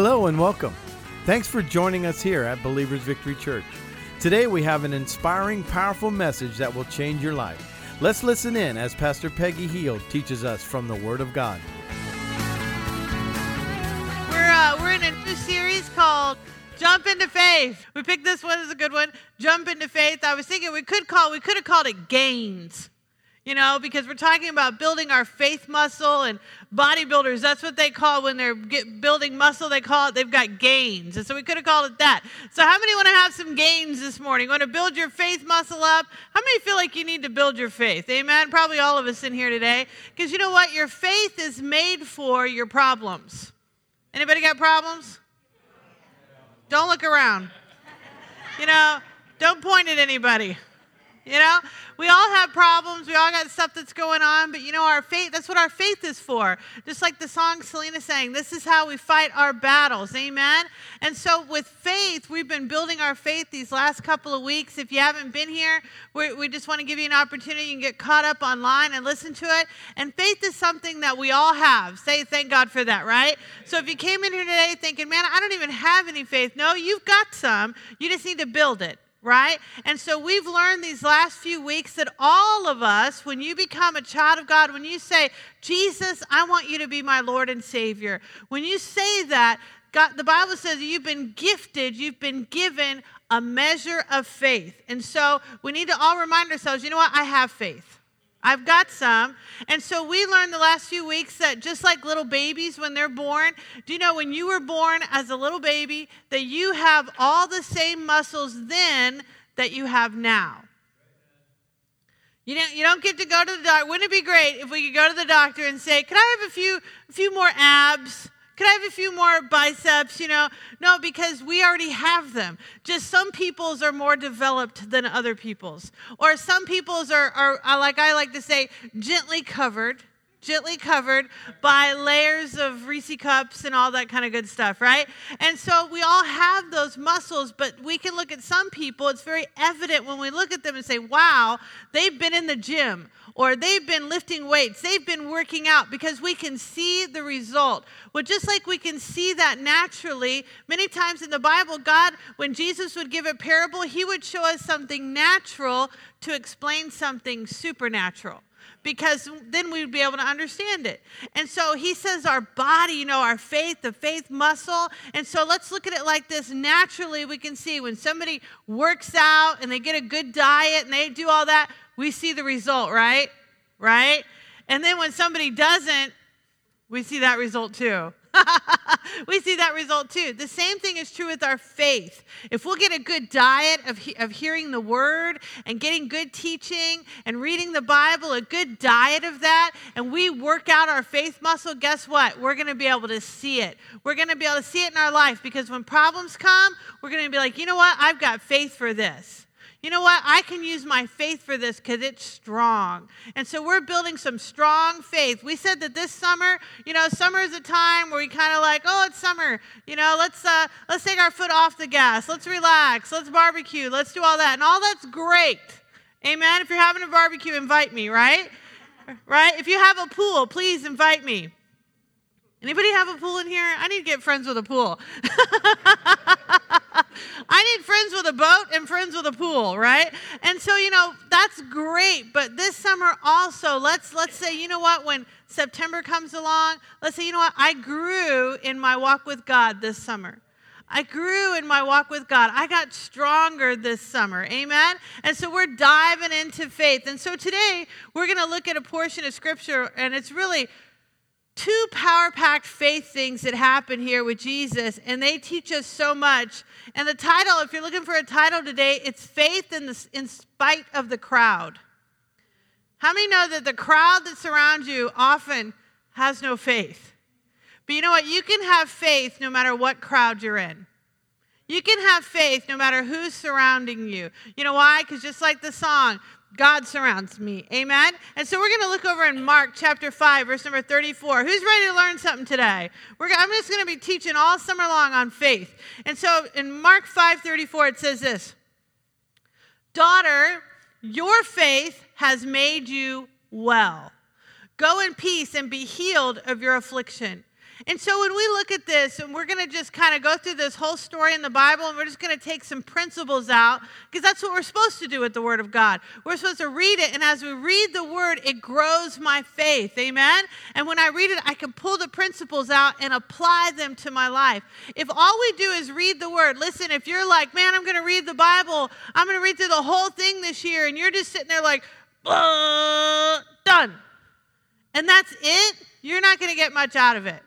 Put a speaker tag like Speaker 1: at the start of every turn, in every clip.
Speaker 1: Hello and welcome. Thanks for joining us here at Believers Victory Church. Today we have an inspiring, powerful message that will change your life. Let's listen in as Pastor Peggy Heald teaches us from the Word of God.
Speaker 2: We're uh, we're in a new series called Jump into Faith. We picked this one as a good one. Jump into Faith. I was thinking we could call we could have called it Gains you know, because we're talking about building our faith muscle and bodybuilders, that's what they call when they're building muscle, they call it, they've got gains. And so we could have called it that. So, how many want to have some gains this morning? Want to build your faith muscle up? How many feel like you need to build your faith? Amen? Probably all of us in here today. Because you know what? Your faith is made for your problems. Anybody got problems? Don't look around. You know, don't point at anybody. You know, we all have problems. We all got stuff that's going on, but you know, our faith, that's what our faith is for. Just like the song Selena sang, this is how we fight our battles. Amen. And so with faith, we've been building our faith these last couple of weeks. If you haven't been here, we, we just want to give you an opportunity. Can get caught up online and listen to it. And faith is something that we all have. Say thank God for that, right? So if you came in here today thinking, man, I don't even have any faith, no, you've got some. You just need to build it right? And so we've learned these last few weeks that all of us, when you become a child of God, when you say, Jesus, I want you to be my Lord and Savior, when you say that, God, the Bible says you've been gifted, you've been given a measure of faith. And so we need to all remind ourselves, you know what? I have faith. I've got some. And so we learned the last few weeks that just like little babies when they're born, do you know when you were born as a little baby that you have all the same muscles then that you have now? You don't, you don't get to go to the doctor. Wouldn't it be great if we could go to the doctor and say, Can I have a few, a few more abs? Could I have a few more biceps? You know, no, because we already have them. Just some people's are more developed than other people's. Or some people's are, are like I like to say, gently covered gently covered by layers of Reese cups and all that kind of good stuff, right? And so we all have those muscles, but we can look at some people, it's very evident when we look at them and say, wow, they've been in the gym or they've been lifting weights, they've been working out because we can see the result. Well, just like we can see that naturally, many times in the Bible, God, when Jesus would give a parable, he would show us something natural to explain something supernatural because then we'd be able to understand it. And so he says our body, you know, our faith, the faith muscle. And so let's look at it like this. Naturally, we can see when somebody works out and they get a good diet and they do all that, we see the result, right? Right? And then when somebody doesn't, we see that result too. we see that result too. The same thing is true with our faith. If we'll get a good diet of, he- of hearing the word and getting good teaching and reading the Bible, a good diet of that, and we work out our faith muscle, guess what? We're going to be able to see it. We're going to be able to see it in our life because when problems come, we're going to be like, you know what? I've got faith for this you know what? I can use my faith for this because it's strong. And so we're building some strong faith. We said that this summer, you know, summer is a time where we kind of like, oh, it's summer. You know, let's uh, let's take our foot off the gas. Let's relax. Let's barbecue. Let's do all that. And all that's great. Amen. If you're having a barbecue, invite me, right? Right? If you have a pool, please invite me. Anybody have a pool in here? I need to get friends with a pool. I need friends with a boat and friends with a pool, right? And so, you know, that's great, but this summer also, let's let's say, you know what, when September comes along, let's say, you know what, I grew in my walk with God this summer. I grew in my walk with God. I got stronger this summer. Amen. And so we're diving into faith. And so today we're going to look at a portion of scripture and it's really two power packed faith things that happen here with Jesus, and they teach us so much. And the title, if you're looking for a title today, it's Faith in, the, in Spite of the Crowd. How many know that the crowd that surrounds you often has no faith? But you know what? You can have faith no matter what crowd you're in. You can have faith no matter who's surrounding you. You know why? Because just like the song, God surrounds me. Amen. And so we're going to look over in Mark chapter 5, verse number 34. Who's ready to learn something today? We're, I'm just going to be teaching all summer long on faith. And so in Mark 5 34, it says this Daughter, your faith has made you well. Go in peace and be healed of your affliction. And so when we look at this, and we're going to just kind of go through this whole story in the Bible, and we're just going to take some principles out, because that's what we're supposed to do with the Word of God. We're supposed to read it, and as we read the Word, it grows my faith. Amen? And when I read it, I can pull the principles out and apply them to my life. If all we do is read the Word, listen, if you're like, man, I'm going to read the Bible, I'm going to read through the whole thing this year, and you're just sitting there like, uh, done. And that's it, you're not going to get much out of it.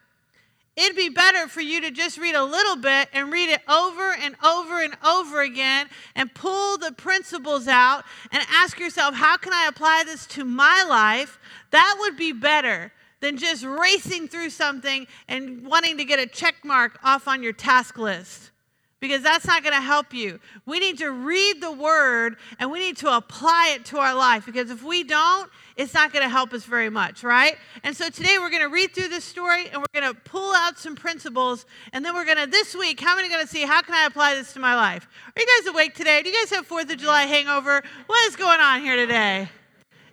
Speaker 2: It'd be better for you to just read a little bit and read it over and over and over again and pull the principles out and ask yourself, how can I apply this to my life? That would be better than just racing through something and wanting to get a check mark off on your task list because that's not going to help you. We need to read the word and we need to apply it to our life because if we don't, it's not going to help us very much, right? And so today we're going to read through this story and we're going to pull out some principles and then we're going to this week, how many going to see how can I apply this to my life? Are you guys awake today? Do you guys have 4th of July hangover? What is going on here today?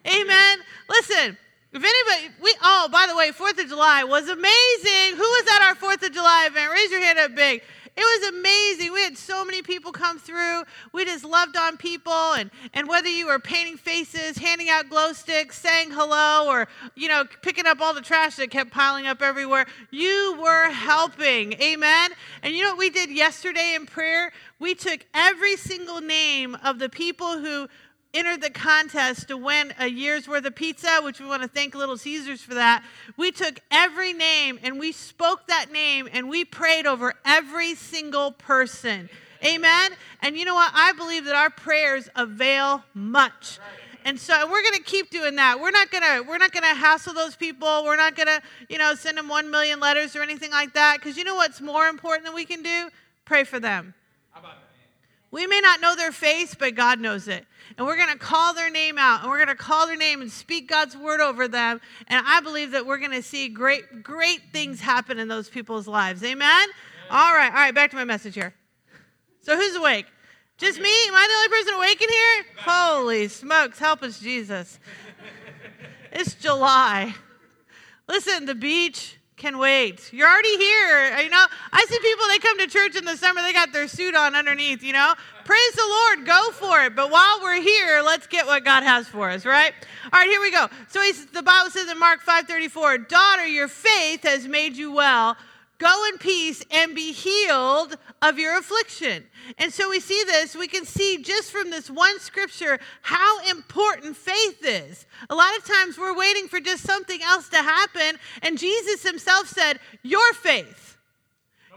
Speaker 2: Amen. Listen, if anybody, we, oh, by the way, 4th of July was amazing. Who was at our 4th of July event? Raise your hand up big. It was amazing. We had so many people come through. We just loved on people. And, and whether you were painting faces, handing out glow sticks, saying hello, or, you know, picking up all the trash that kept piling up everywhere, you were helping. Amen. And you know what we did yesterday in prayer? We took every single name of the people who entered the contest to win a year's worth of pizza, which we want to thank Little Caesars for that. We took every name and we spoke that name and we prayed over every single person. Amen. And you know what? I believe that our prayers avail much. And so we're going to keep doing that. We're not going to we're not going to hassle those people. We're not going to, you know, send them 1 million letters or anything like that cuz you know what's more important than we can do? Pray for them. We may not know their face, but God knows it. And we're going to call their name out and we're going to call their name and speak God's word over them. And I believe that we're going to see great, great things happen in those people's lives. Amen? All right, all right, back to my message here. So who's awake? Just me? Am I the only person awake in here? Holy smokes, help us, Jesus. It's July. Listen, the beach, can wait. You're already here. Uh, you know, I see people, they come to church in the summer, they got their suit on underneath, you know. Praise the Lord, go for it. But while we're here, let's get what God has for us, right? All right, here we go. So the Bible says in Mark 5:34, "Daughter, your faith has made you well. Go in peace and be healed of your affliction. And so we see this, we can see just from this one scripture how important faith is. A lot of times we're waiting for just something else to happen, and Jesus himself said, Your faith,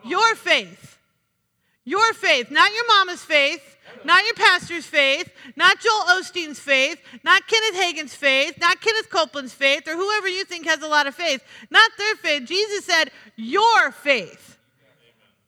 Speaker 2: your faith, your faith, not your mama's faith, not your pastor's faith, not Joel Osteen's faith, not Kenneth Hagin's faith, not Kenneth Copeland's faith, or whoever you think has a lot of faith, not their faith. Jesus said, Your faith.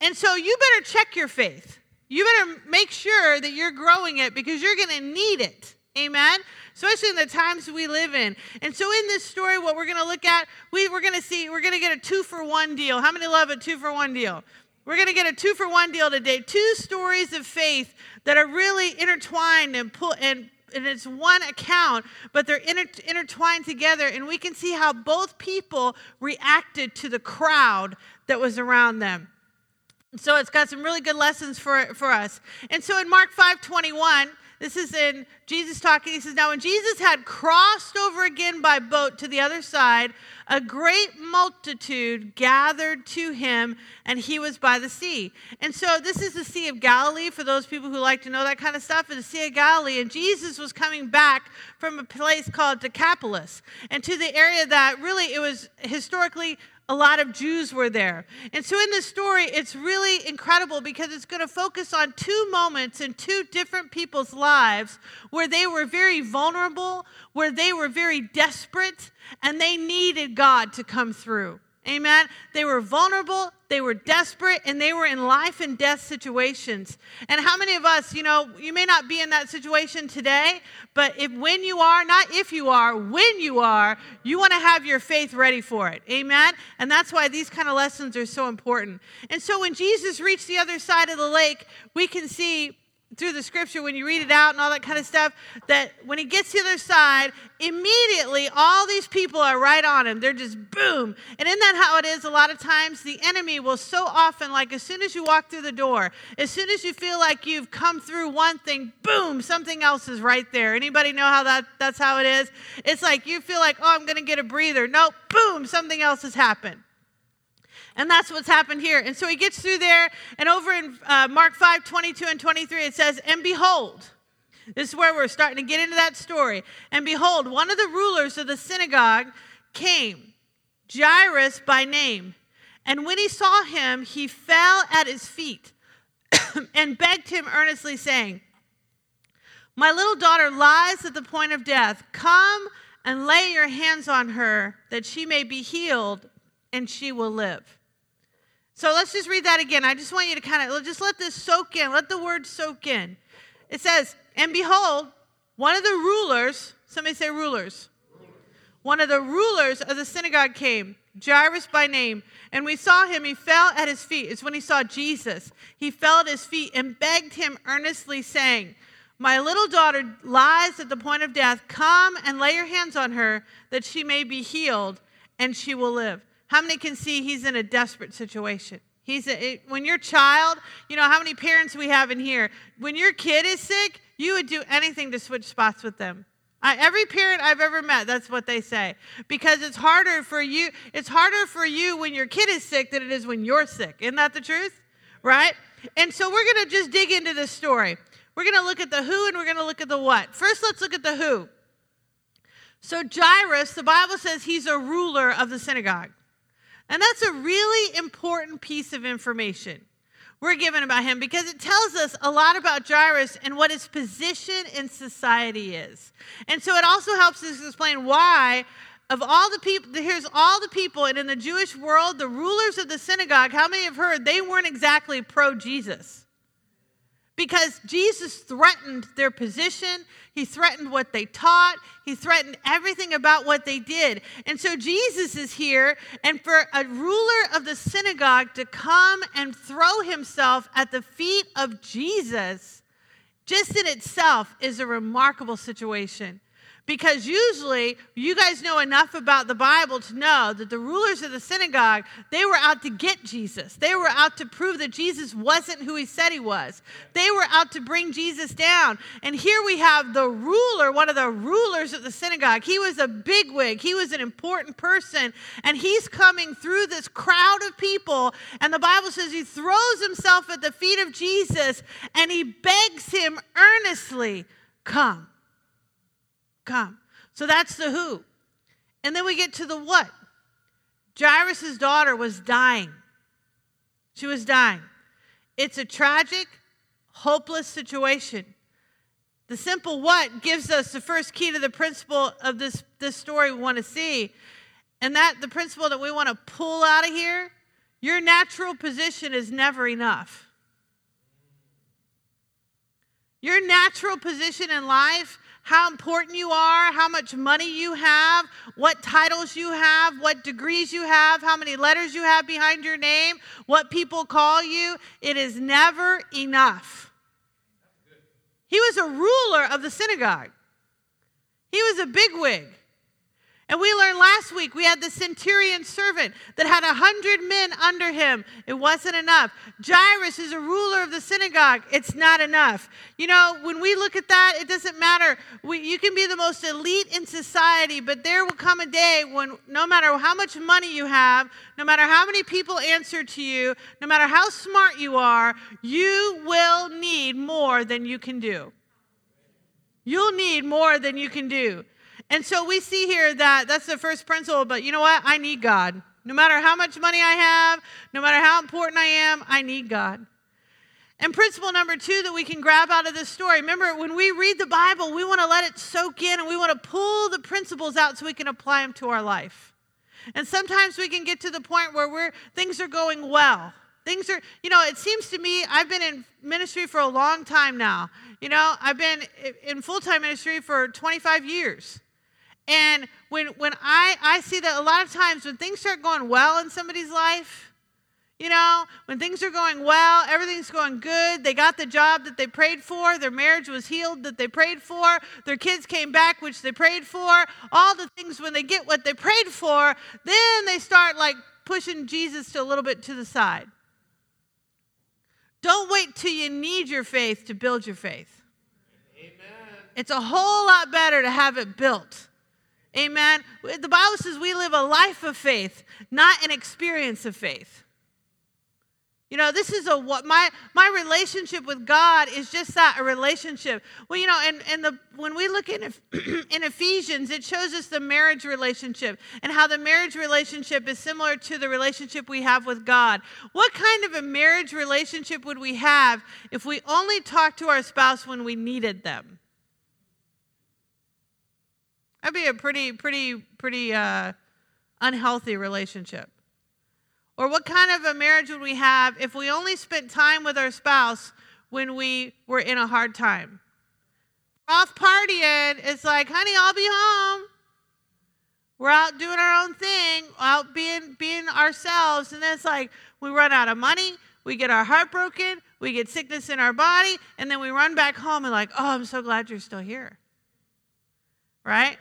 Speaker 2: And so you better check your faith. You better make sure that you're growing it because you're going to need it. Amen? Especially in the times we live in. And so, in this story, what we're going to look at, we, we're going to see, we're going to get a two for one deal. How many love a two for one deal? We're going to get a two for one deal today. Two stories of faith that are really intertwined and pull and and it's one account, but they're inter- intertwined together, and we can see how both people reacted to the crowd that was around them. So it's got some really good lessons for, for us. And so in Mark 5 21, this is in Jesus talking. He says, Now, when Jesus had crossed over again by boat to the other side, a great multitude gathered to him, and he was by the sea. And so, this is the Sea of Galilee for those people who like to know that kind of stuff. It's the Sea of Galilee. And Jesus was coming back from a place called Decapolis and to the area that really it was historically a lot of Jews were there. And so in this story, it's really incredible because it's going to focus on two moments in two different people's lives where they were very vulnerable, where they were very desperate, and they needed God to come through. Amen. They were vulnerable, they were desperate, and they were in life and death situations. And how many of us, you know, you may not be in that situation today, but if when you are, not if you are, when you are, you want to have your faith ready for it. Amen. And that's why these kind of lessons are so important. And so when Jesus reached the other side of the lake, we can see through the scripture, when you read it out and all that kind of stuff, that when he gets to the other side, immediately all these people are right on him. They're just boom. And isn't that how it is? A lot of times the enemy will so often, like as soon as you walk through the door, as soon as you feel like you've come through one thing, boom, something else is right there. Anybody know how that that's how it is? It's like you feel like, oh, I'm gonna get a breather. Nope, boom, something else has happened. And that's what's happened here. And so he gets through there, and over in uh, Mark 5 22 and 23, it says, And behold, this is where we're starting to get into that story. And behold, one of the rulers of the synagogue came, Jairus by name. And when he saw him, he fell at his feet and begged him earnestly, saying, My little daughter lies at the point of death. Come and lay your hands on her, that she may be healed, and she will live. So let's just read that again. I just want you to kind of just let this soak in. Let the word soak in. It says, And behold, one of the rulers, somebody say rulers. One of the rulers of the synagogue came, Jairus by name, and we saw him. He fell at his feet. It's when he saw Jesus. He fell at his feet and begged him earnestly, saying, My little daughter lies at the point of death. Come and lay your hands on her, that she may be healed, and she will live. How many can see he's in a desperate situation? He's a, it, when your child, you know, how many parents we have in here? When your kid is sick, you would do anything to switch spots with them. I, every parent I've ever met, that's what they say. Because it's harder for you, it's harder for you when your kid is sick than it is when you're sick. Isn't that the truth? Right? And so we're going to just dig into this story. We're going to look at the who and we're going to look at the what. First, let's look at the who. So, Jairus, the Bible says he's a ruler of the synagogue. And that's a really important piece of information we're given about him because it tells us a lot about Jairus and what his position in society is. And so it also helps us explain why of all the people here's all the people and in the Jewish world the rulers of the synagogue how many have heard they weren't exactly pro Jesus because Jesus threatened their position. He threatened what they taught. He threatened everything about what they did. And so Jesus is here, and for a ruler of the synagogue to come and throw himself at the feet of Jesus, just in itself, is a remarkable situation. Because usually, you guys know enough about the Bible to know that the rulers of the synagogue, they were out to get Jesus. They were out to prove that Jesus wasn't who he said he was. They were out to bring Jesus down. And here we have the ruler, one of the rulers of the synagogue. He was a bigwig, he was an important person. And he's coming through this crowd of people. And the Bible says he throws himself at the feet of Jesus and he begs him earnestly, Come come. So that's the who. And then we get to the what. Jairus' daughter was dying. She was dying. It's a tragic, hopeless situation. The simple what gives us the first key to the principle of this, this story we want to see. And that the principle that we want to pull out of here your natural position is never enough. Your natural position in life how important you are, how much money you have, what titles you have, what degrees you have, how many letters you have behind your name, what people call you. It is never enough. He was a ruler of the synagogue, he was a bigwig. And we learned last week we had the centurion servant that had a hundred men under him. It wasn't enough. Jairus is a ruler of the synagogue. It's not enough. You know, when we look at that, it doesn't matter. We, you can be the most elite in society, but there will come a day when no matter how much money you have, no matter how many people answer to you, no matter how smart you are, you will need more than you can do. You'll need more than you can do. And so we see here that that's the first principle, but you know what? I need God. No matter how much money I have, no matter how important I am, I need God. And principle number two that we can grab out of this story remember, when we read the Bible, we want to let it soak in and we want to pull the principles out so we can apply them to our life. And sometimes we can get to the point where we're, things are going well. Things are, you know, it seems to me, I've been in ministry for a long time now. You know, I've been in full time ministry for 25 years. And when, when I, I see that a lot of times when things start going well in somebody's life, You know, when things are going well, everything's going good, they got the job that they prayed for, their marriage was healed that they prayed for, their kids came back, which they prayed for, all the things when they get what they prayed for, then they start like pushing Jesus to a little bit to the side. Don't wait till you need your faith to build your faith. Amen. It's a whole lot better to have it built. Amen. The Bible says we live a life of faith, not an experience of faith. You know, this is a what my my relationship with God is just that a relationship. Well, you know, and and the when we look in in Ephesians, it shows us the marriage relationship and how the marriage relationship is similar to the relationship we have with God. What kind of a marriage relationship would we have if we only talked to our spouse when we needed them? That'd be a pretty pretty pretty uh, unhealthy relationship. Or what kind of a marriage would we have if we only spent time with our spouse when we were in a hard time? Off partying, it's like, honey, I'll be home. We're out doing our own thing, out being being ourselves, and then it's like we run out of money, we get our heart broken, we get sickness in our body, and then we run back home and like, oh, I'm so glad you're still here. Right?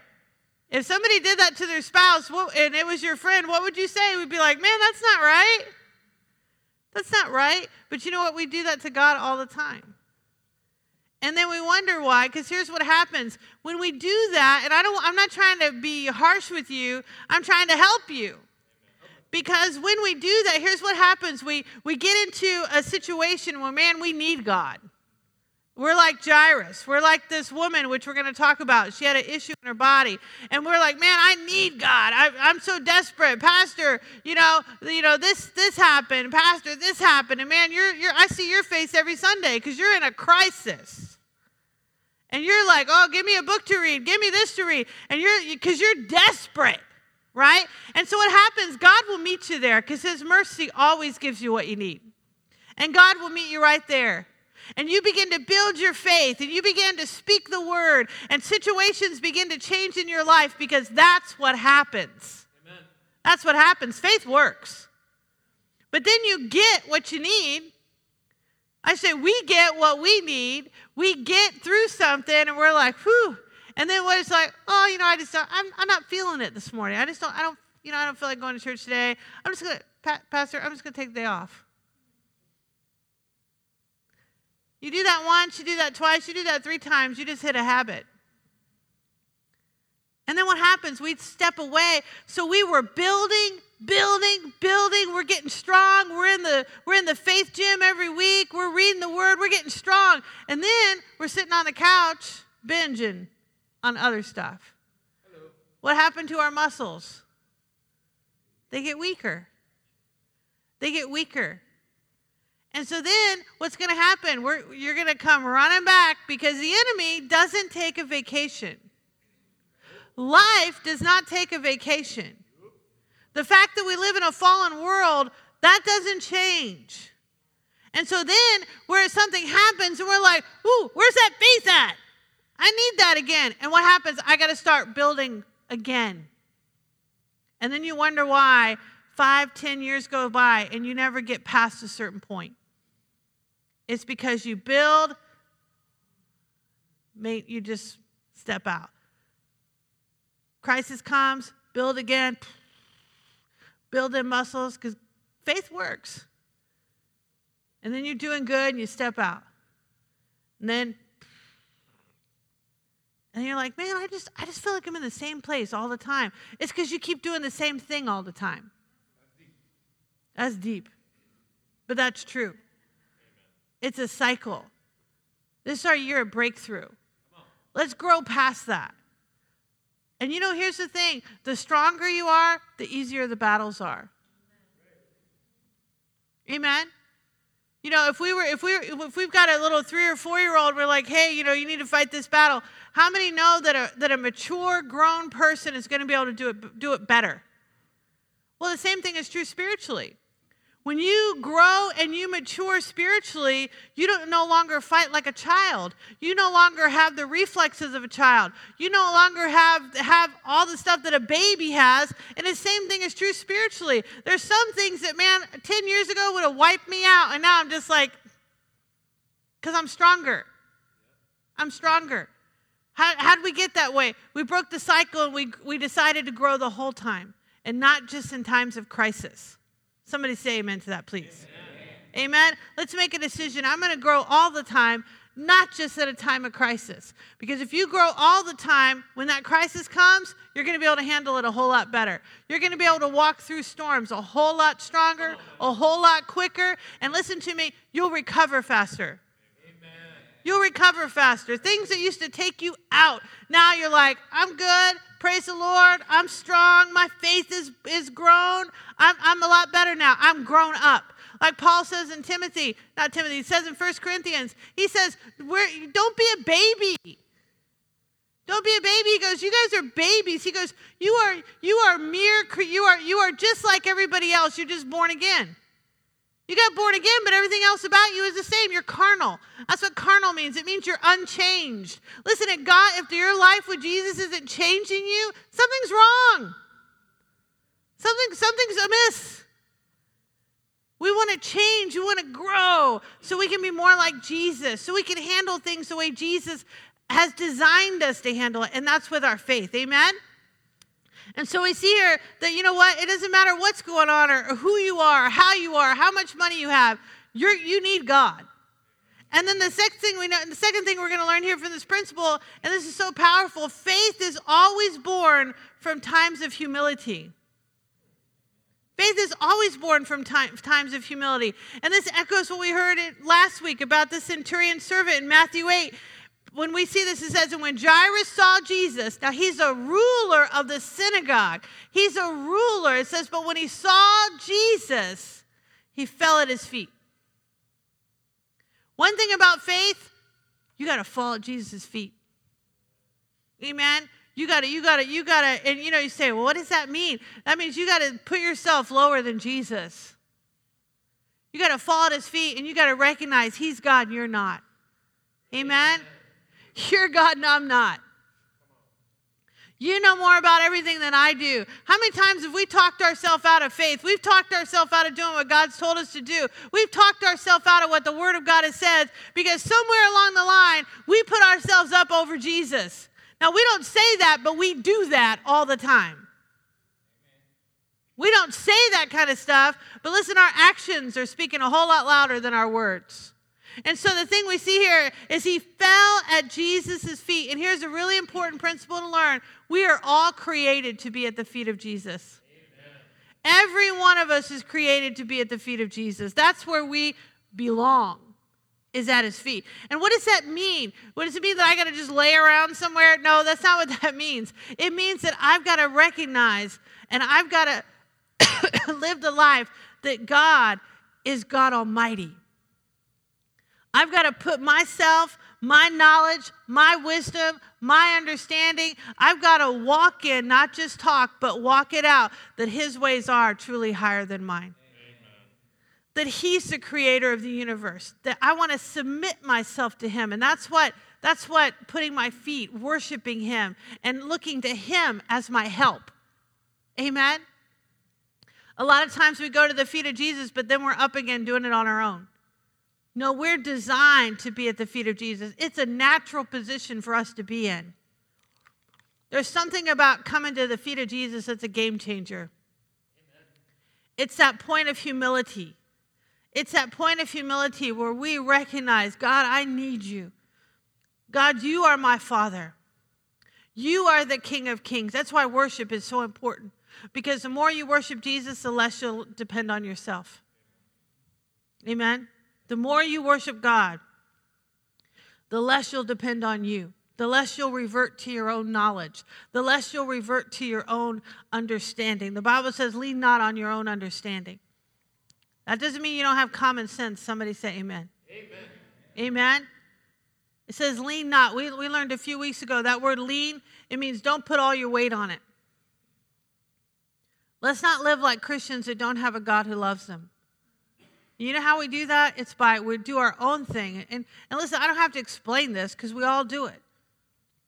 Speaker 2: If somebody did that to their spouse what, and it was your friend, what would you say? We'd be like, man, that's not right. That's not right. But you know what? We do that to God all the time. And then we wonder why, because here's what happens. When we do that, and I don't I'm not trying to be harsh with you, I'm trying to help you. Because when we do that, here's what happens. We we get into a situation where man, we need God. We're like Jairus. We're like this woman, which we're going to talk about. She had an issue in her body. And we're like, man, I need God. I, am so desperate. Pastor, you know, you know, this this happened. Pastor, this happened. And man, you're, you're I see your face every Sunday because you're in a crisis. And you're like, oh, give me a book to read. Give me this to read. And you're because you're desperate, right? And so what happens, God will meet you there because his mercy always gives you what you need. And God will meet you right there and you begin to build your faith and you begin to speak the word and situations begin to change in your life because that's what happens. Amen. That's what happens. Faith works. But then you get what you need. I say we get what we need. We get through something and we're like, whew. And then what it's like, oh, you know, I just don't, I'm, I'm not feeling it this morning. I just don't, I don't, you know, I don't feel like going to church today. I'm just going to, Pastor, I'm just going to take the day off. You do that once, you do that twice, you do that three times, you just hit a habit. And then what happens? We step away. So we were building, building, building. We're getting strong. We're in the we're in the faith gym every week. We're reading the word. We're getting strong. And then we're sitting on the couch binging on other stuff. Hello. What happened to our muscles? They get weaker. They get weaker. And so then what's going to happen? We're, you're going to come running back because the enemy doesn't take a vacation. Life does not take a vacation. The fact that we live in a fallen world, that doesn't change. And so then where something happens and we're like, ooh, where's that faith at? I need that again. And what happens? I got to start building again. And then you wonder why five, ten years go by and you never get past a certain point. It's because you build, you just step out. Crisis comes, build again, build in muscles, because faith works. And then you're doing good and you step out. And then and you're like, man, I just I just feel like I'm in the same place all the time. It's because you keep doing the same thing all the time. That's deep. But that's true. It's a cycle. This is our year of breakthrough. Let's grow past that. And you know, here's the thing the stronger you are, the easier the battles are. Amen. You know, if we were, if we, if we've got a little three or four year old, we're like, hey, you know, you need to fight this battle. How many know that a that a mature, grown person is going to be able to do it do it better? Well, the same thing is true spiritually. When you grow and you mature spiritually, you don't no longer fight like a child. You no longer have the reflexes of a child. You no longer have have all the stuff that a baby has. And the same thing is true spiritually. There's some things that man 10 years ago would have wiped me out and now I'm just like cuz I'm stronger. I'm stronger. How, how did we get that way? We broke the cycle and we, we decided to grow the whole time and not just in times of crisis. Somebody say amen to that, please. Amen. amen. Let's make a decision. I'm going to grow all the time, not just at a time of crisis. Because if you grow all the time, when that crisis comes, you're going to be able to handle it a whole lot better. You're going to be able to walk through storms a whole lot stronger, a whole lot quicker. And listen to me, you'll recover faster. Amen. You'll recover faster. Things that used to take you out, now you're like, I'm good. Praise the Lord. I'm strong. My faith is, is grown. I'm, I'm a lot better now. I'm grown up. Like Paul says in Timothy, not Timothy, he says in 1 Corinthians, he says, We're, don't be a baby. Don't be a baby. He goes, You guys are babies. He goes, You are you are mere you are you are just like everybody else. You're just born again. You got born again, but everything else about you is the same. You're carnal. That's what carnal means. It means you're unchanged. Listen, at God, if your life with Jesus isn't changing you, something's wrong. Something, something's amiss. We want to change. We want to grow so we can be more like Jesus, so we can handle things the way Jesus has designed us to handle it. And that's with our faith. Amen? And so we see here that, you know what? It doesn't matter what's going on or, who you are, how you are, how much money you have. You're, you need God. And then the second thing we know, the second thing we're going to learn here from this principle, and this is so powerful, faith is always born from times of humility. Faith is always born from time, times of humility. And this echoes what we heard last week about the centurion servant in Matthew 8 when we see this, it says, and when Jairus saw Jesus, now he's a ruler of the synagogue. He's a ruler. It says, but when he saw Jesus, he fell at his feet. One thing about faith, you got to fall at Jesus' feet. Amen. You got to, you got to, you got to, and you know, you say, well, what does that mean? That means you got to put yourself lower than Jesus. You got to fall at his feet and you got to recognize he's God and you're not. Amen. You're God and I'm not. You know more about everything than I do. How many times have we talked ourselves out of faith? We've talked ourselves out of doing what God's told us to do. We've talked ourselves out of what the Word of God has said because somewhere along the line, we put ourselves up over Jesus. Now, we don't say that, but we do that all the time. We don't say that kind of stuff, but listen, our actions are speaking a whole lot louder than our words. And so the thing we see here is he fell at Jesus' feet. And here's a really important principle to learn we are all created to be at the feet of Jesus. Amen. Every one of us is created to be at the feet of Jesus. That's where we belong. Is at his feet. And what does that mean? What does it mean that I got to just lay around somewhere? No, that's not what that means. It means that I've got to recognize and I've got to live the life that God is God Almighty. I've got to put myself, my knowledge, my wisdom, my understanding, I've got to walk in, not just talk, but walk it out that His ways are truly higher than mine. Amen. That He's the creator of the universe. That I want to submit myself to Him. And that's what. That's what putting my feet, worshiping Him, and looking to Him as my help. Amen? A lot of times we go to the feet of Jesus, but then we're up again doing it on our own. No, we're designed to be at the feet of Jesus. It's a natural position for us to be in. There's something about coming to the feet of Jesus that's a game changer. Amen. It's that point of humility. It's that point of humility where we recognize, God, I need you. God, you are my Father. You are the King of Kings. That's why worship is so important. Because the more you worship Jesus, the less you'll depend on yourself. Amen. The more you worship God, the less you'll depend on you, the less you'll revert to your own knowledge, the less you'll revert to your own understanding. The Bible says, lean not on your own understanding. That doesn't mean you don't have common sense. Somebody say amen. Amen. Amen. It says lean not. We, we learned a few weeks ago that word lean, it means don't put all your weight on it. Let's not live like Christians that don't have a God who loves them. You know how we do that? It's by we do our own thing. And, and listen, I don't have to explain this because we all do it.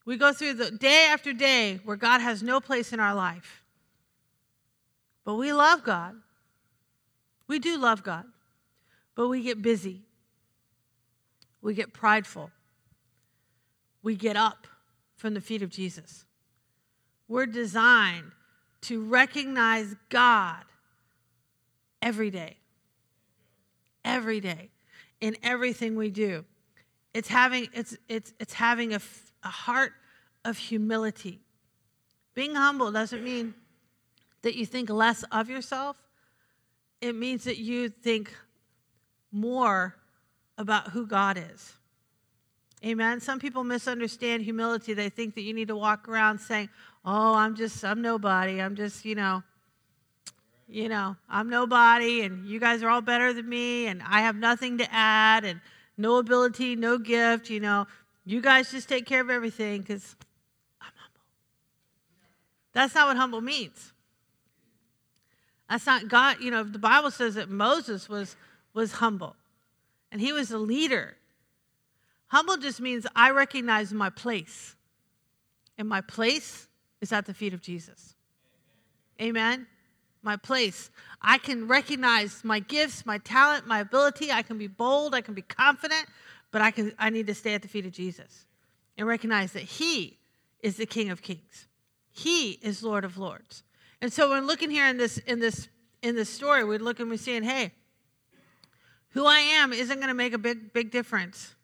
Speaker 2: We go through the day after day where God has no place in our life. But we love God. We do love God. But we get busy. We get prideful. We get up from the feet of Jesus. We're designed to recognize God every day. Every day. In everything we do. It's having, it's, it's, it's having a, a heart of humility. Being humble doesn't mean that you think less of yourself, it means that you think more about who God is. Amen. Some people misunderstand humility. They think that you need to walk around saying, "Oh, I'm just I'm nobody. I'm just, you know, you know, I'm nobody and you guys are all better than me and I have nothing to add and no ability, no gift, you know. You guys just take care of everything cuz I'm humble." That's not what humble means. That's not God, you know, the Bible says that Moses was was humble and he was a leader. Humble just means I recognize my place. And my place is at the feet of Jesus. Amen. My place. I can recognize my gifts, my talent, my ability. I can be bold, I can be confident, but I can I need to stay at the feet of Jesus and recognize that he is the King of Kings. He is Lord of Lords. And so when looking here in this in this in this story, we look and we're saying, hey, who I am isn't going to make a big, big difference.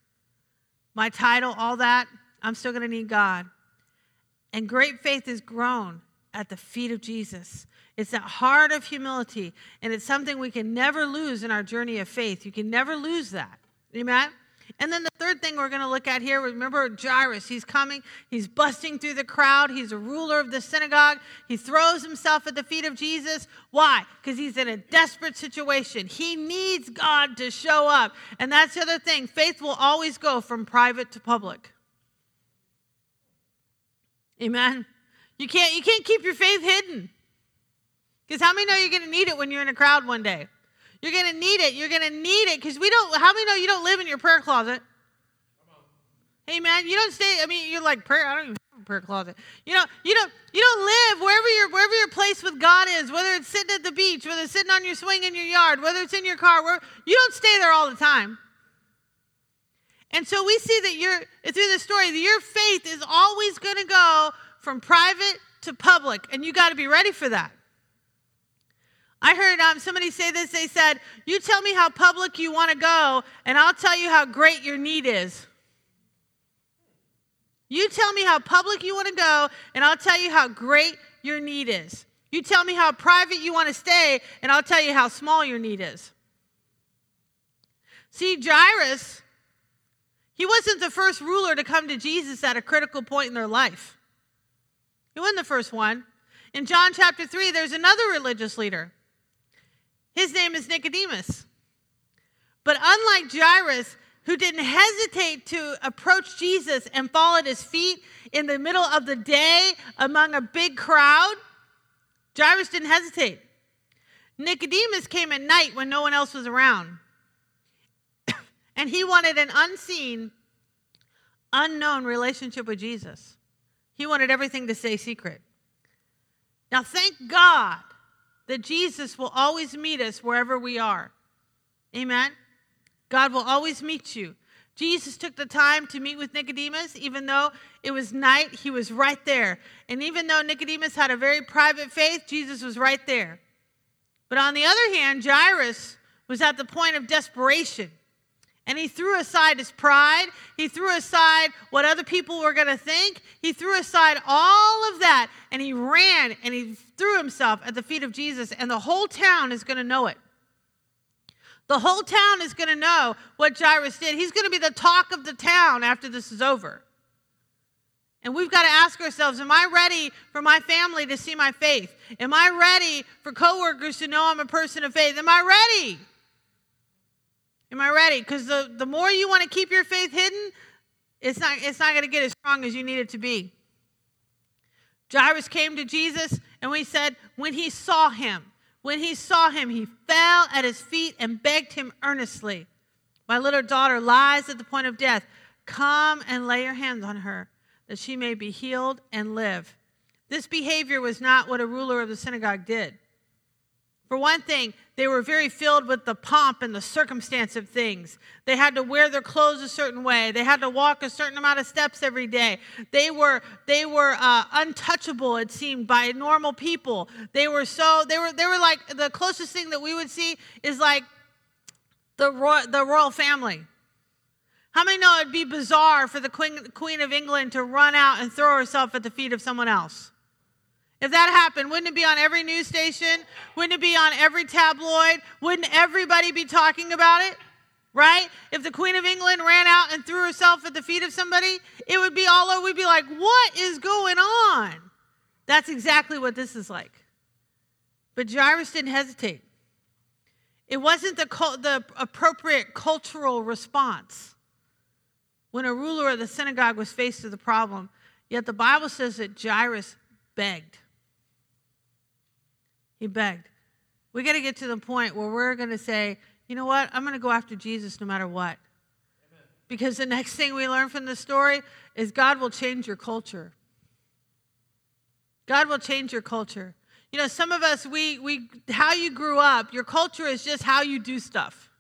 Speaker 2: My title, all that, I'm still going to need God. And great faith is grown at the feet of Jesus. It's that heart of humility, and it's something we can never lose in our journey of faith. You can never lose that. Amen? And then the third thing we're going to look at here, remember Jairus. He's coming, he's busting through the crowd. He's a ruler of the synagogue. He throws himself at the feet of Jesus. Why? Because he's in a desperate situation. He needs God to show up. And that's the other thing faith will always go from private to public. Amen. You can't, you can't keep your faith hidden. Because how many know you're to need it when you're in a crowd one day? You're to need it. You're to need it because we don't, how many know you don't live in your prayer closet? Hey man, you don't stay, I mean, you're like prayer, I don't even have a prayer closet. You know, you don't, you don't live wherever your, wherever your place with God is, whether it's sitting at the beach, whether it's sitting on your swing in your yard, whether it's in your car, where, you don't stay there all the time. And so we see that you're, through the story, that your faith is always going to go from private to public, and you got to be ready for that. I heard um, somebody say this. They said, You tell me how public you want to go, and I'll tell you how great your need is. You tell me how public you want to go, and I'll tell you how great your need is. You tell me how private you want to stay, and I'll tell you how small your need is. See, Jairus, he wasn't the first ruler to come to Jesus at a critical point in their life. He wasn't the first one. In John chapter 3, there's another religious leader. His name is Nicodemus. But unlike Jairus, who didn't hesitate to approach Jesus and fall at his feet in the middle of the day among a big crowd, Jairus didn't hesitate. Nicodemus came at night when no one else was around. and he wanted an unseen, unknown relationship with Jesus. He wanted everything to stay secret. Now, thank God that Jesus will always meet us wherever we are. Amen. God will always meet you. Jesus took the time to meet with Nicodemus, even though it was night, he was right there. And even though Nicodemus had a very private faith, Jesus was right there. But on the other hand, Jairus was at the point of desperation. And he threw aside his pride. He threw aside what other people were going to think. He threw aside all of that and he ran and he threw himself at the feet of Jesus. And the whole town is going to know it. The whole town is going to know what Jairus did. He's going to be the talk of the town after this is over. And we've got to ask ourselves Am I ready for my family to see my faith? Am I ready for coworkers to know I'm a person of faith? Am I ready? Am I ready? Because the, the more you want to keep your faith hidden, it's not, it's not going to get as strong as you need it to be. Jairus came to Jesus, and we said, when he saw him, When he saw him, he fell at his feet and begged him earnestly, My little daughter lies at the point of death. Come and lay your hands on her, that she may be healed and live. This behavior was not what a ruler of the synagogue did. For one thing, they were very filled with the pomp and the circumstance of things. They had to wear their clothes a certain way. They had to walk a certain amount of steps every day. They were they were uh, untouchable. It seemed by normal people. They were so they were they were like the closest thing that we would see is like the royal, the royal family. How many know it'd be bizarre for the Queen, Queen of England to run out and throw herself at the feet of someone else? If that happened, wouldn't it be on every news station? Wouldn't it be on every tabloid? Wouldn't everybody be talking about it? Right? If the Queen of England ran out and threw herself at the feet of somebody, it would be all over. We'd be like, what is going on? That's exactly what this is like. But Jairus didn't hesitate. It wasn't the, the appropriate cultural response when a ruler of the synagogue was faced with a problem. Yet the Bible says that Jairus begged. He begged. We got to get to the point where we're going to say, you know what? I'm going to go after Jesus no matter what. Amen. Because the next thing we learn from this story is God will change your culture. God will change your culture. You know, some of us, we, we, how you grew up, your culture is just how you do stuff,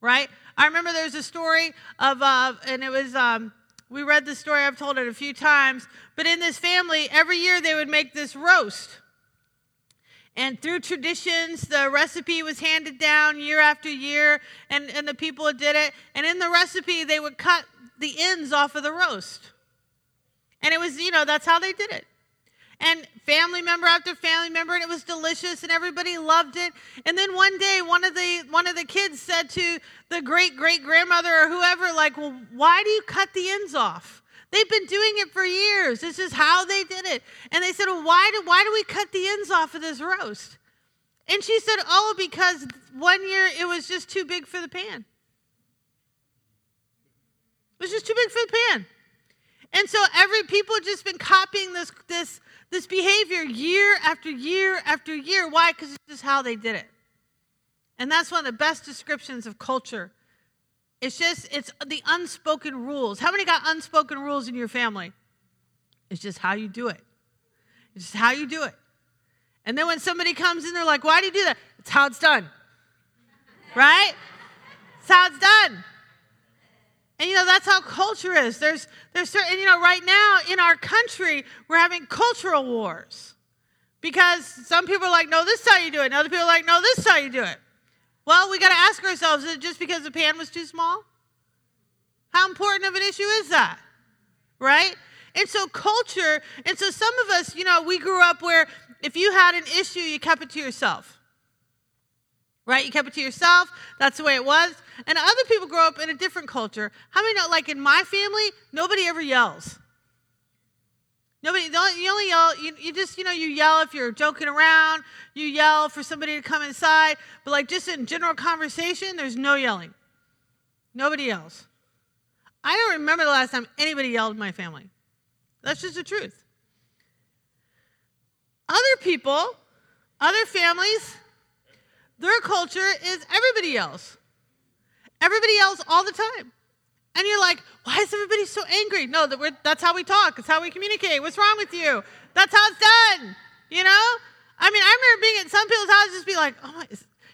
Speaker 2: right? I remember there's a story of, uh, and it was, um, we read the story, I've told it a few times, but in this family, every year they would make this roast. And through traditions, the recipe was handed down year after year, and, and the people did it. And in the recipe, they would cut the ends off of the roast. And it was, you know, that's how they did it. And family member after family member, and it was delicious, and everybody loved it. And then one day, one of the one of the kids said to the great great grandmother or whoever, like, "Well, why do you cut the ends off?" They've been doing it for years. This is how they did it. And they said, well, why do, why do we cut the ends off of this roast? And she said, oh, because one year it was just too big for the pan. It was just too big for the pan. And so every people just been copying this, this, this behavior year after year after year. Why? Because this is how they did it. And that's one of the best descriptions of culture it's just, it's the unspoken rules. How many got unspoken rules in your family? It's just how you do it. It's just how you do it. And then when somebody comes in, they're like, why do you do that? It's how it's done. right? It's how it's done. And you know, that's how culture is. There's there's certain, you know, right now in our country, we're having cultural wars. Because some people are like, no, this is how you do it. And other people are like, no, this is how you do it. Well, we got to ask ourselves is it just because the pan was too small? How important of an issue is that? Right? And so, culture, and so some of us, you know, we grew up where if you had an issue, you kept it to yourself. Right? You kept it to yourself. That's the way it was. And other people grow up in a different culture. How many know, like in my family, nobody ever yells. Nobody, you only yell, you, you just, you know, you yell if you're joking around, you yell for somebody to come inside, but like just in general conversation, there's no yelling. Nobody yells. I don't remember the last time anybody yelled in my family. That's just the truth. Other people, other families, their culture is everybody yells. Everybody yells all the time. And you're like, why is everybody so angry? No, that that's how we talk. It's how we communicate. What's wrong with you? That's how it's done. You know? I mean, I remember being at some people's houses just be like, oh my,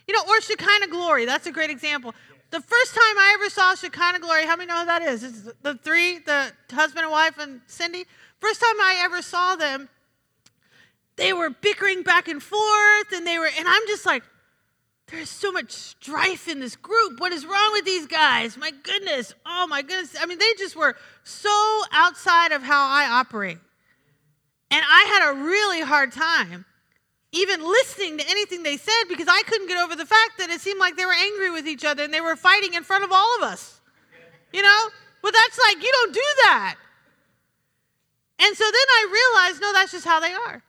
Speaker 2: you know, or Shekinah glory. That's a great example. The first time I ever saw Shekinah glory, how many know who that is? It's the three, the husband and wife and Cindy. First time I ever saw them, they were bickering back and forth, and they were, and I'm just like, there's so much strife in this group. What is wrong with these guys? My goodness. Oh my goodness. I mean, they just were so outside of how I operate. And I had a really hard time even listening to anything they said because I couldn't get over the fact that it seemed like they were angry with each other and they were fighting in front of all of us. You know? But that's like, you don't do that. And so then I realized no, that's just how they are.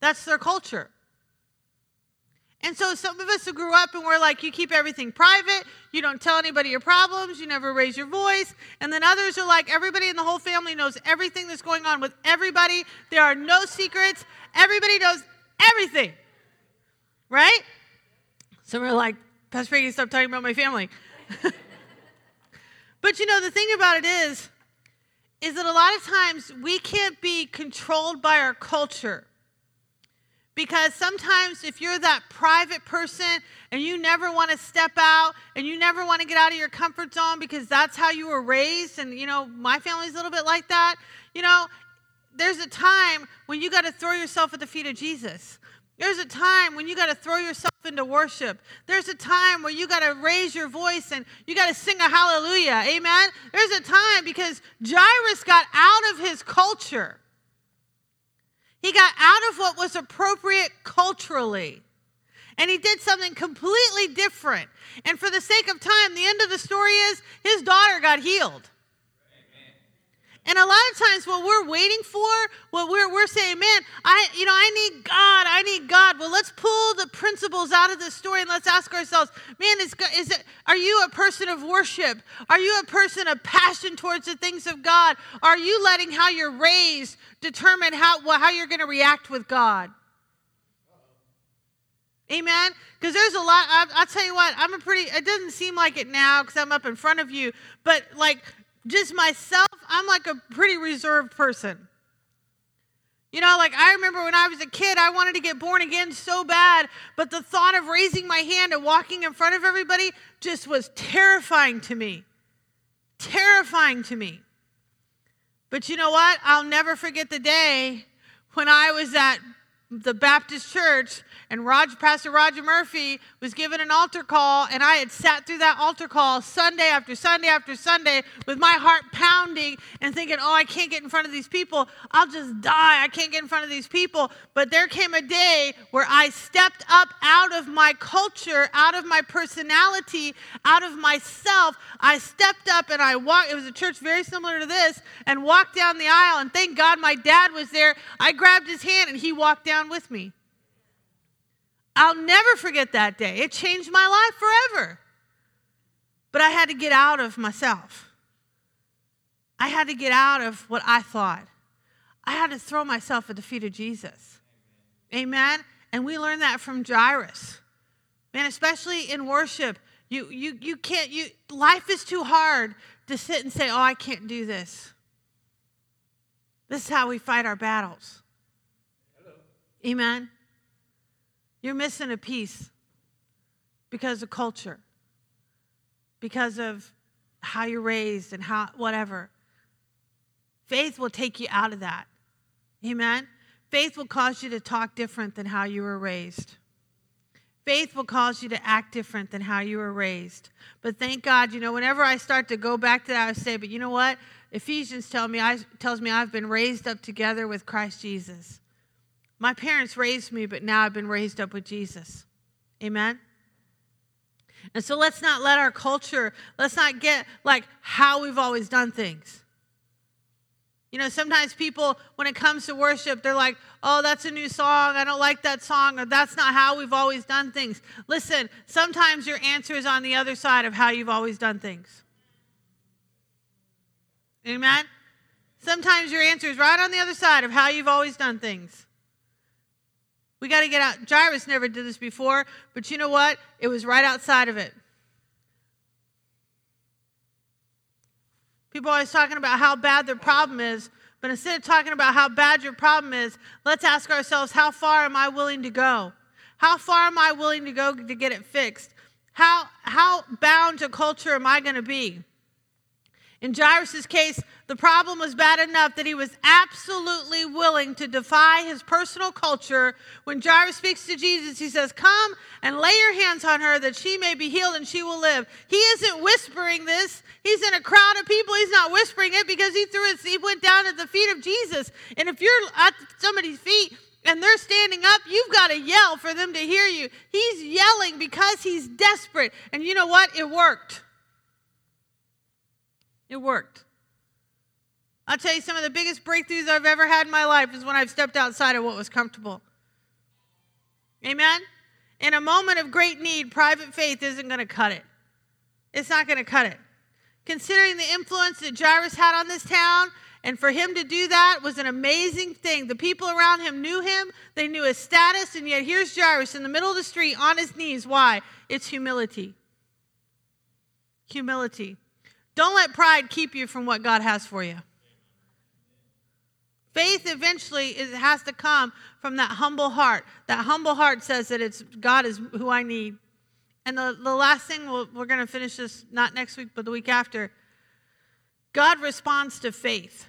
Speaker 2: That's their culture. And so some of us who grew up and we're like, you keep everything private, you don't tell anybody your problems, you never raise your voice. And then others are like, everybody in the whole family knows everything that's going on with everybody. There are no secrets. Everybody knows everything. Right? Some are like, Pastor Peggy, stop talking about my family. but you know, the thing about it is, is that a lot of times we can't be controlled by our culture. Because sometimes, if you're that private person and you never want to step out and you never want to get out of your comfort zone because that's how you were raised, and you know, my family's a little bit like that, you know, there's a time when you got to throw yourself at the feet of Jesus. There's a time when you got to throw yourself into worship. There's a time where you got to raise your voice and you got to sing a hallelujah. Amen? There's a time because Jairus got out of his culture. He got out of what was appropriate culturally. And he did something completely different. And for the sake of time, the end of the story is his daughter got healed. And a lot of times what we're waiting for, what we're, we're saying, man, I, you know, I need God, I need God. Well, let's pull the principles out of this story and let's ask ourselves, man, is, is it, are you a person of worship? Are you a person of passion towards the things of God? Are you letting how you're raised determine how, well, how you're going to react with God? Amen. Because there's a lot. I, I'll tell you what. I'm a pretty. It doesn't seem like it now because I'm up in front of you. But like just myself, I'm like a pretty reserved person. You know, like I remember when I was a kid, I wanted to get born again so bad, but the thought of raising my hand and walking in front of everybody just was terrifying to me. Terrifying to me. But you know what? I'll never forget the day when I was at the Baptist church and Pastor Roger Murphy was given an altar call, and I had sat through that altar call Sunday after Sunday after Sunday with my heart pounding and thinking, oh, I can't get in front of these people. I'll just die. I can't get in front of these people. But there came a day where I stepped up out of my culture, out of my personality, out of myself. I stepped up and I walked. It was a church very similar to this, and walked down the aisle. And thank God my dad was there. I grabbed his hand and he walked down with me. I'll never forget that day. It changed my life forever. But I had to get out of myself. I had to get out of what I thought. I had to throw myself at the feet of Jesus. Amen. And we learned that from Jairus. Man, especially in worship, you you you can't you life is too hard to sit and say, "Oh, I can't do this." This is how we fight our battles. Hello. Amen. You're missing a piece because of culture, because of how you're raised and how whatever. Faith will take you out of that. Amen. Faith will cause you to talk different than how you were raised. Faith will cause you to act different than how you were raised. But thank God, you know, whenever I start to go back to that, I say, but you know what? Ephesians tell me, I, tells me I've been raised up together with Christ Jesus. My parents raised me, but now I've been raised up with Jesus. Amen? And so let's not let our culture, let's not get like how we've always done things. You know, sometimes people, when it comes to worship, they're like, oh, that's a new song. I don't like that song, or that's not how we've always done things. Listen, sometimes your answer is on the other side of how you've always done things. Amen? Sometimes your answer is right on the other side of how you've always done things. We got to get out. Jairus never did this before, but you know what? It was right outside of it. People are always talking about how bad their problem is, but instead of talking about how bad your problem is, let's ask ourselves how far am I willing to go? How far am I willing to go to get it fixed? How, how bound to culture am I going to be? In Jairus' case, the problem was bad enough that he was absolutely willing to defy his personal culture. When Jairus speaks to Jesus, he says, Come and lay your hands on her that she may be healed and she will live. He isn't whispering this. He's in a crowd of people. He's not whispering it because he threw it, he went down at the feet of Jesus. And if you're at somebody's feet, and they're standing up, you've got to yell for them to hear you. He's yelling because he's desperate. And you know what? It worked. It worked. I'll tell you, some of the biggest breakthroughs I've ever had in my life is when I've stepped outside of what was comfortable. Amen? In a moment of great need, private faith isn't going to cut it. It's not going to cut it. Considering the influence that Jairus had on this town And for him to do that was an amazing thing. The people around him knew him, they knew his status, and yet here's Jairus in the middle of the street on his knees. Why? It's humility. Humility. Don't let pride keep you from what God has for you. Faith eventually is, has to come from that humble heart. That humble heart says that it's God is who I need. And the, the last thing, we'll, we're going to finish this not next week, but the week after. God responds to faith.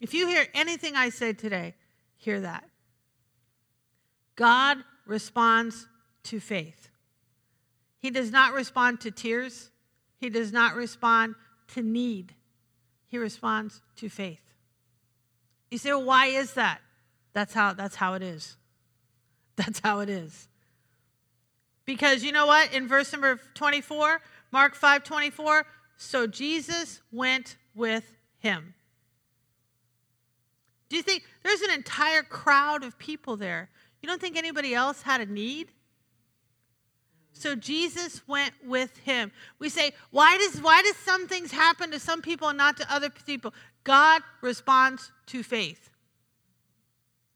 Speaker 2: If you hear anything I say today, hear that. God responds to faith. He does not respond to tears. He does not respond to need. He responds to faith. You say, well, why is that? That's how, that's how it is. That's how it is. Because you know what? In verse number 24, Mark 5 24, so Jesus went with him. Do you think there's an entire crowd of people there? You don't think anybody else had a need? So Jesus went with him. We say, why does why does some things happen to some people and not to other people? God responds to faith.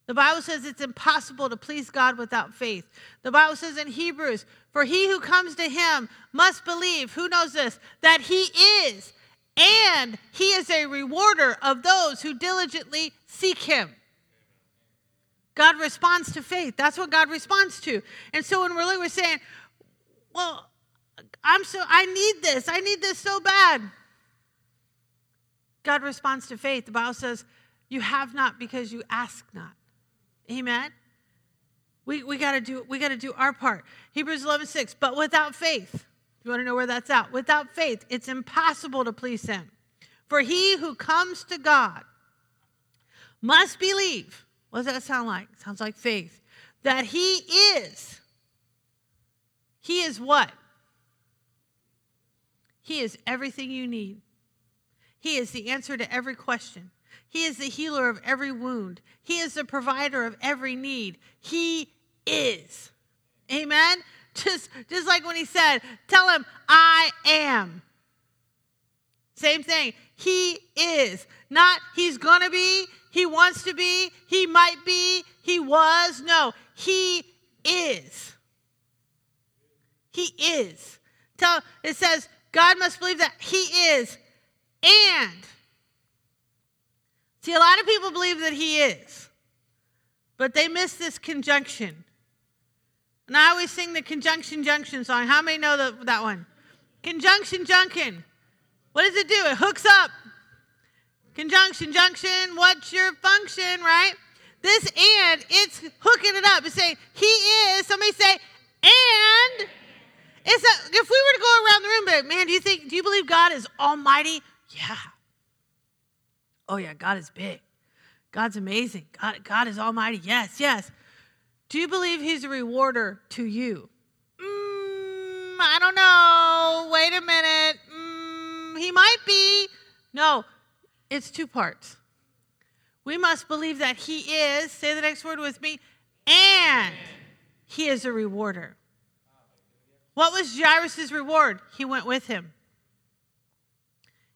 Speaker 2: The Bible says it's impossible to please God without faith. The Bible says in Hebrews, for he who comes to him must believe, who knows this, that he is, and he is a rewarder of those who diligently seek him. God responds to faith. That's what God responds to. And so when we're, we're saying, well, I'm so, I need this, I need this so bad. God responds to faith. The Bible says, You have not because you ask not. Amen. We, we gotta do we gotta do our part. Hebrews 11, 6. But without faith, you want to know where that's at? Without faith, it's impossible to please him. For he who comes to God must believe. What does that sound like? sounds like faith. That he is. He is what? He is everything you need. He is the answer to every question. He is the healer of every wound. He is the provider of every need. He is. Amen. Just just like when he said, "Tell him I am." Same thing. He is. Not he's going to be, he wants to be, he might be, he was. No, he is. He is. Tell it says God must believe that he is and. See, a lot of people believe that he is, but they miss this conjunction. And I always sing the conjunction junction song. How many know the, that one? Conjunction junction. What does it do? It hooks up. Conjunction junction. What's your function, right? This and, it's hooking it up. It's saying, He is. Somebody say, and. It's a, if we were to go around the room, but man, do you think, do you believe God is almighty? Yeah. Oh, yeah, God is big. God's amazing. God, God is almighty. Yes, yes. Do you believe He's a rewarder to you? Mm, I don't know. Wait a minute. Mm, he might be. No, it's two parts. We must believe that He is, say the next word with me, and He is a rewarder. What was Jairus' reward? He went with him.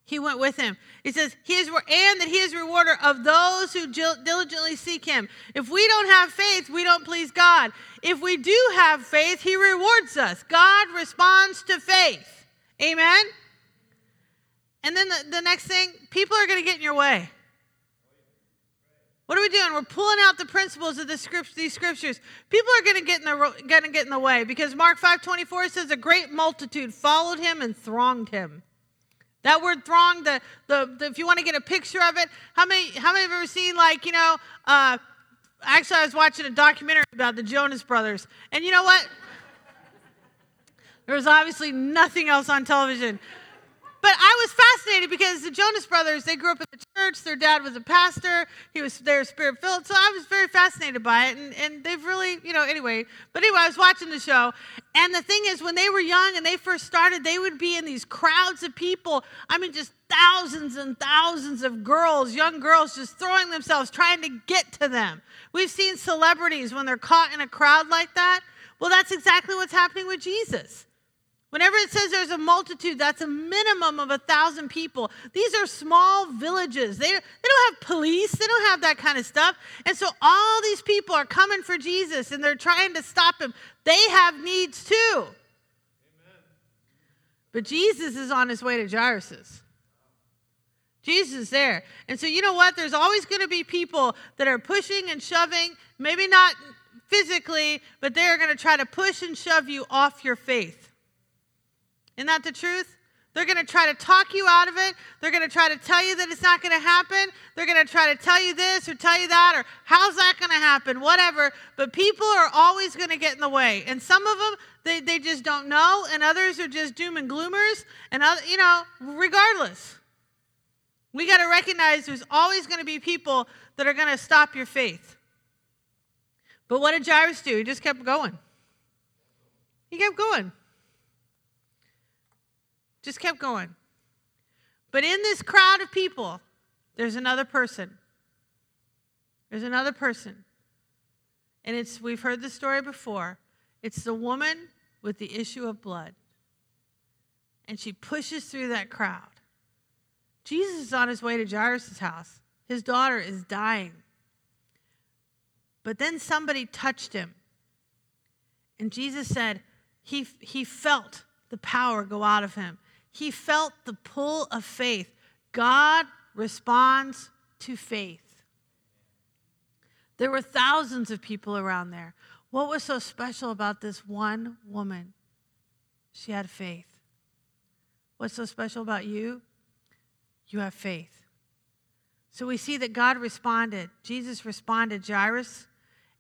Speaker 2: He went with him. He says, he is, and that he is rewarder of those who diligently seek him. If we don't have faith, we don't please God. If we do have faith, he rewards us. God responds to faith. Amen? And then the, the next thing, people are going to get in your way. What are we doing? We're pulling out the principles of the script, these scriptures. People are going to get in the going to get in the way because Mark 5:24 says a great multitude followed him and thronged him. That word throng, the, the, the if you want to get a picture of it, how many how many have ever seen like, you know, uh, actually I was watching a documentary about the Jonas brothers. And you know what? There was obviously nothing else on television. But I was fascinated because the Jonas brothers, they grew up in the church. Their dad was a pastor. He was their spirit filled. So I was very fascinated by it. And, and they've really, you know, anyway. But anyway, I was watching the show. And the thing is, when they were young and they first started, they would be in these crowds of people. I mean, just thousands and thousands of girls, young girls, just throwing themselves, trying to get to them. We've seen celebrities when they're caught in a crowd like that. Well, that's exactly what's happening with Jesus. Whenever it says there's a multitude, that's a minimum of a thousand people. These are small villages. They, they don't have police, they don't have that kind of stuff. And so all these people are coming for Jesus and they're trying to stop him. They have needs too. But Jesus is on his way to Jairus's. Jesus is there. And so, you know what? There's always going to be people that are pushing and shoving, maybe not physically, but they're going to try to push and shove you off your faith. Isn't that the truth? They're going to try to talk you out of it. They're going to try to tell you that it's not going to happen. They're going to try to tell you this or tell you that or how's that going to happen, whatever. But people are always going to get in the way. And some of them, they, they just don't know. And others are just doom and gloomers. And, other, you know, regardless, we got to recognize there's always going to be people that are going to stop your faith. But what did Jairus do? He just kept going. He kept going. Just kept going. But in this crowd of people, there's another person. There's another person. And it's we've heard the story before. It's the woman with the issue of blood. And she pushes through that crowd. Jesus is on his way to Jairus' house. His daughter is dying. But then somebody touched him. And Jesus said he, he felt the power go out of him. He felt the pull of faith. God responds to faith. There were thousands of people around there. What was so special about this one woman? She had faith. What's so special about you? You have faith. So we see that God responded. Jesus responded, Jairus.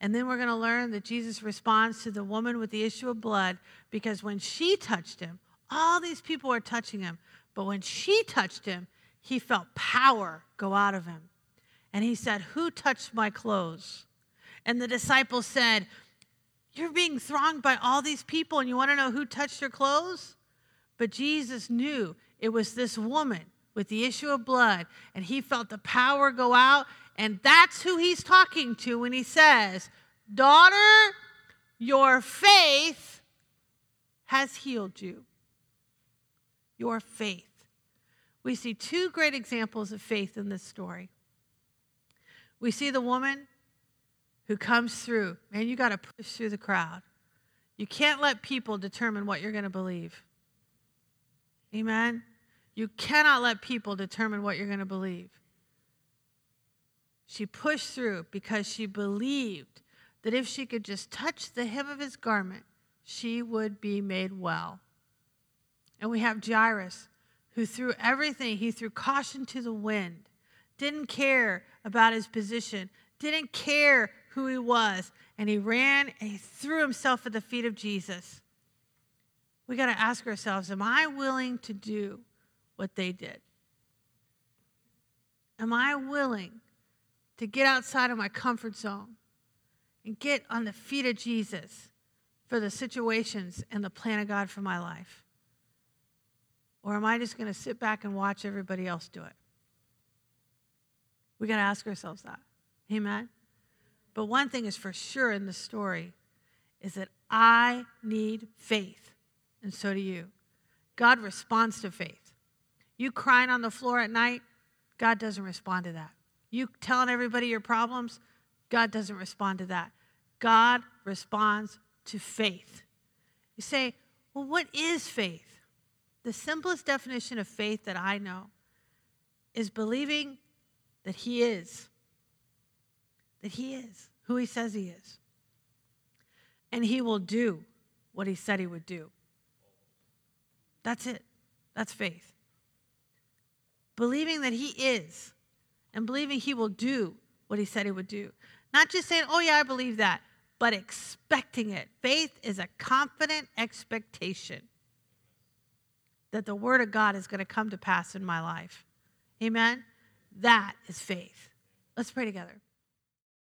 Speaker 2: And then we're going to learn that Jesus responds to the woman with the issue of blood because when she touched him, all these people were touching him. But when she touched him, he felt power go out of him. And he said, Who touched my clothes? And the disciples said, You're being thronged by all these people, and you want to know who touched your clothes? But Jesus knew it was this woman with the issue of blood, and he felt the power go out. And that's who he's talking to when he says, Daughter, your faith has healed you your faith. We see two great examples of faith in this story. We see the woman who comes through. Man, you got to push through the crowd. You can't let people determine what you're going to believe. Amen? You cannot let people determine what you're going to believe. She pushed through because she believed that if she could just touch the hem of his garment, she would be made well. And we have Jairus, who threw everything, he threw caution to the wind, didn't care about his position, didn't care who he was, and he ran and he threw himself at the feet of Jesus. We got to ask ourselves Am I willing to do what they did? Am I willing to get outside of my comfort zone and get on the feet of Jesus for the situations and the plan of God for my life? Or am I just going to sit back and watch everybody else do it? We got to ask ourselves that. Amen. But one thing is for sure in the story is that I need faith, and so do you. God responds to faith. You crying on the floor at night, God doesn't respond to that. You telling everybody your problems, God doesn't respond to that. God responds to faith. You say, well, what is faith? The simplest definition of faith that I know is believing that He is, that He is who He says He is. And He will do what He said He would do. That's it. That's faith. Believing that He is and believing He will do what He said He would do. Not just saying, oh, yeah, I believe that, but expecting it. Faith is a confident expectation that the Word of God is going to come to pass in my life. Amen? That is faith. Let's pray together.